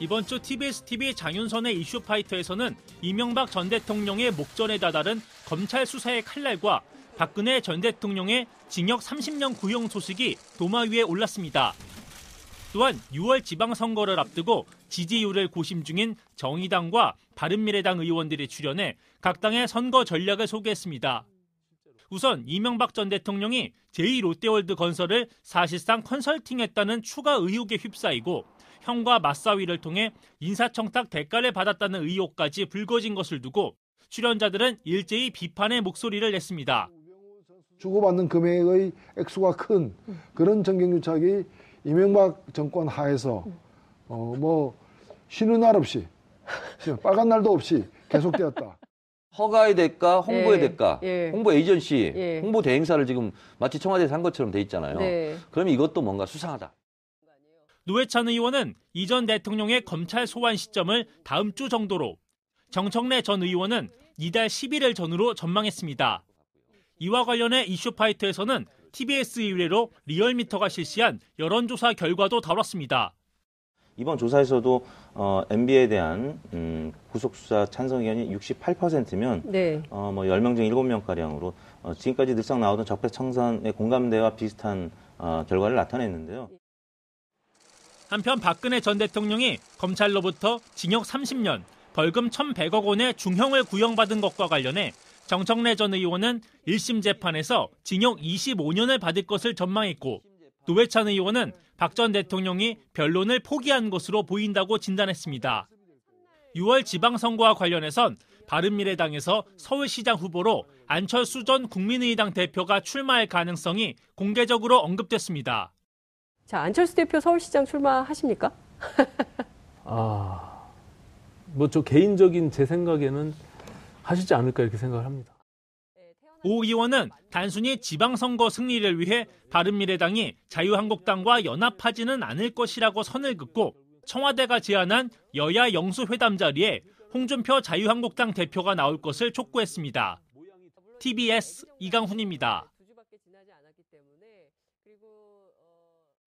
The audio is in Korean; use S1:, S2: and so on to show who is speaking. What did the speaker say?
S1: 이번 주 TBS TV 장윤선의 이슈 파이터에서는 이명박 전 대통령의 목전에 다다른 검찰 수사의 칼날과 박근혜 전 대통령의 징역 30년 구형 소식이 도마 위에 올랐습니다. 또한 6월 지방선거를 앞두고 지지율을 고심 중인 정의당과 바른미래당 의원들이 출연해 각 당의 선거 전략을 소개했습니다. 우선 이명박 전 대통령이 제2롯데월드 건설을 사실상 컨설팅했다는 추가 의혹에 휩싸이고 형과 맞사위를 통해 인사청탁 대가를 받았다는 의혹까지 불거진 것을 두고 출연자들은 일제히 비판의 목소리를 냈습니다.
S2: 주고받는 금액의 액수가 큰 그런 정경유착이 이명박 정권 하에서 어 뭐 쉬는 날 없이 빨간 날도 없이 계속되었다.
S3: 허가의 대가, 홍보의
S4: 예,
S3: 대가,
S4: 예.
S3: 홍보 에이전시,
S4: 예.
S3: 홍보 대행사를 지금 마치 청와대에서 한 것처럼 돼 있잖아요.
S4: 네.
S3: 그러면 이것도 뭔가 수상하다.
S1: 노회찬 의원은 이전 대통령의 검찰 소환 시점을 다음 주 정도로, 정청래 전 의원은 이달 11일 전후로 전망했습니다. 이와 관련해 이슈파이터에서는 TBS 의뢰로 리얼미터가 실시한 여론조사 결과도 다뤘습니다.
S5: 이번 조사에서도 어, MB에 대한 음, 구속 수사 찬성 의견이 68%면
S4: 네.
S5: 어, 뭐 10명 중 7명 가량으로 어, 지금까지 늘상 나오던 적폐청산의 공감대와 비슷한 어, 결과를 나타냈는데요.
S1: 한편 박근혜 전 대통령이 검찰로부터 징역 30년, 벌금 1,100억 원의 중형을 구형받은 것과 관련해 정청래 전 의원은 1심 재판에서 징역 25년을 받을 것을 전망했고 노회찬 의원은 박 전 대통령이 변론을 포기한 것으로 보인다고 진단했습니다. 6월 지방선거와 관련해선 바른미래당에서 서울시장 후보로 안철수 전 국민의당 대표가 출마할 가능성이 공개적으로 언급됐습니다.
S4: 자, 안철수 대표 서울시장 출마하십니까?
S6: 아, 뭐 저 개인적인 제 생각에는 하시지 않을까 이렇게 생각을 합니다.
S1: 오 의원은 단순히 지방선거 승리를 위해 바른미래당이 자유한국당과 연합하지는 않을 것이라고 선을 긋고 청와대가 제안한 여야 영수회담 자리에 홍준표 자유한국당 대표가 나올 것을 촉구했습니다. TBS 이강훈입니다.